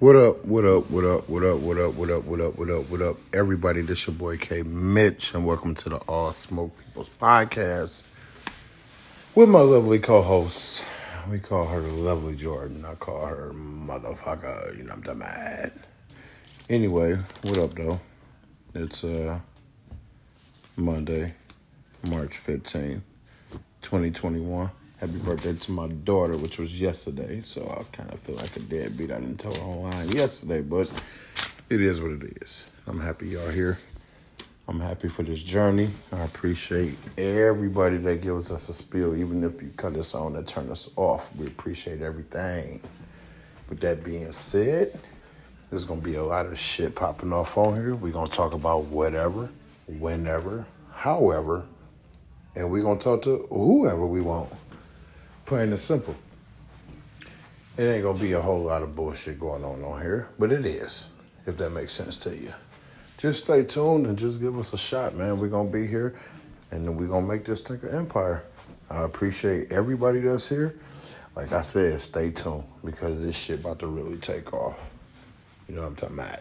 What up, what up, what up, what up, what up, what up, what up, what up, what up, everybody? This your boy K Mitch, and welcome to the All Smoke People's Podcast with my lovely co-host. We call her Lovely Jordan. I call her motherfucker, you know I'm talking about. Anyway, what up though? It's uh Monday, March 15th, 2021. Happy birthday to my daughter, which was yesterday. So I kind of feel like a deadbeat. I didn't tell her online yesterday, but it is what it is. I'm happy y'all here. I'm happy for this journey. I appreciate everybody that gives us a spill, even if you cut us on and turn us off. We appreciate everything. With that being said, there's gonna be a lot of shit popping off on here. We're gonna talk about whatever, whenever, however, and we're gonna talk to whoever we want. Plain and simple. It ain't gonna be a whole lot of bullshit going on on here, but it is, if that makes sense to you. Just stay tuned and just give us a shot, man. We're gonna be here and then we're gonna make this thing an empire. I appreciate everybody that's here. Like I said, stay tuned because this shit about to really take off. You know what I'm talking about?